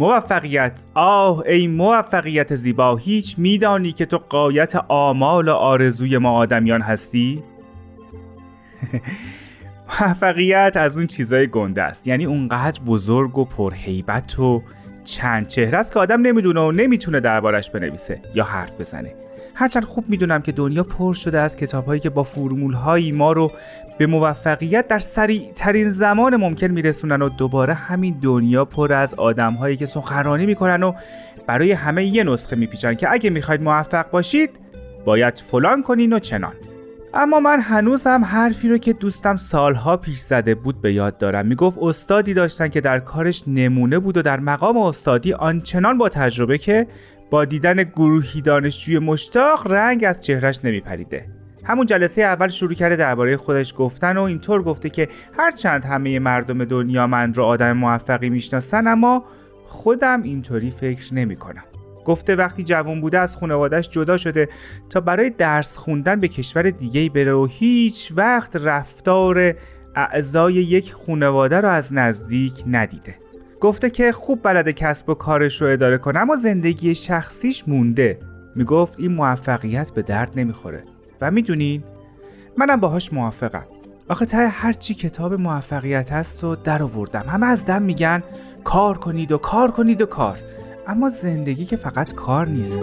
موفقیت آه ای موفقیت زیبا هیچ میدانی که تو غایت آمال و آرزوی ما آدمیان هستی؟ موفقیت از اون چیزای گنده است یعنی اونقدر بزرگ و پرهیبت و چند چهره است که آدم نمی‌دونه و نمی‌تونه دربارش بنویسه یا حرف بزنه هرچند خوب می‌دونم که دنیا پر شده از کتابهایی که با فرمول هایی ما رو به موفقیت در سریع ترین زمان ممکن میرسونن و دوباره همین دنیا پر از آدم هایی که سخنرانی می‌کنن و برای همه یه نسخه میپیچن که اگه می‌خواید موفق باشید باید فلان کنین و چنان. اما من هنوزم حرفی رو که دوستم سالها پیش زده بود به یاد دارم. می‌گفت استادی داشتن که در کارش نمونه بود و در مقام استادی آنچنان با تجربه که با دیدن گروهی دانشجوی مشتاق رنگ از چهرش نمیپریده همون جلسه اول شروع کرده درباره خودش گفتن و اینطور گفته که هرچند همه مردم دنیا من رو آدم موفقی می‌شناسن اما خودم اینطوری فکر نمی کنم. گفته وقتی جوان بوده از خانوادش جدا شده تا برای درس خوندن به کشور دیگه بره و هیچ وقت رفتار اعضای یک خانواده رو از نزدیک ندیده گفته که خوب بلده کسب و کارش رو اداره کنه اما زندگی شخصیش مونده. می‌گفت این موفقیت به درد نمی‌خوره. و می‌دونین منم باهاش موافقم. آخه ته هرچی کتاب موفقیت هست و در آوردم. همه از دم میگن کار کنید و کار کنید و کار. اما زندگی که فقط کار نیست.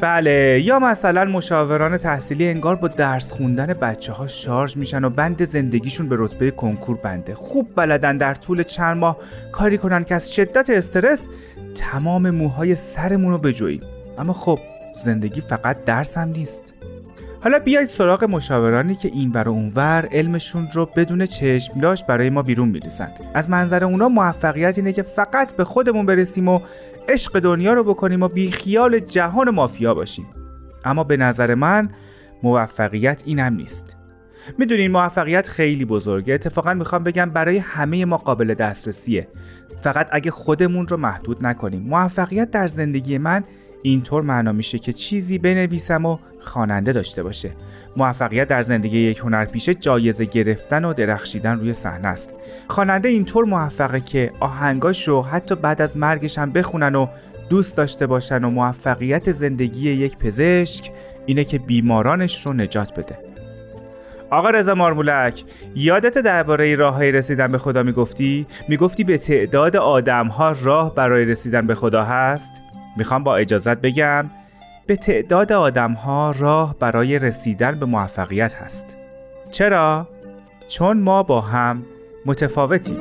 بله یا مثلا مشاوران تحصیلی انگار با درس خوندن بچه ها شارژ میشن و بند زندگیشون به رتبه کنکور بنده. خوب بلدن در طول چند ماه کاری کنن که از شدت استرس تمام موهای سرمون رو بجوییم اما خب زندگی فقط درس هم نیست. حالا بیایید سراغ مشاورانی که این ور و اونور علمشون رو بدون چشملاش برای ما بیرون میریزن. از منظر اونا موفقیت اینه که فقط به خودمون برسیم و عشق دنیا رو بکنیم و بیخیال جهان مافیا باشیم. اما به نظر من موفقیت این هم نیست. می‌دونین موفقیت خیلی بزرگه. اتفاقا می‌خوام بگم برای همه ما قابل دسترسیه. فقط اگه خودمون رو محدود نکنیم. موفقیت در زندگی من اینطور معنا میشه که چیزی بنویسم و خواننده داشته باشه موفقیت در زندگی یک هنرپیشه جایزه گرفتن و درخشیدن روی صحنه است خواننده اینطور موفقه که آهنگاش رو حتی بعد از مرگش هم بخونن و دوست داشته باشن و موفقیت زندگی یک پزشک اینه که بیمارانش رو نجات بده آقا رضا مارمولک یادت درباره راه رسیدن به خدا می‌گفتی؟ می‌گفتی به تعداد آدم ها راه برای رسیدن به خدا هست؟ می‌خوام با اجازت بگم به تعداد آدم ها راه برای رسیدن به موفقیت هست چرا؟ چون ما با هم متفاوتیم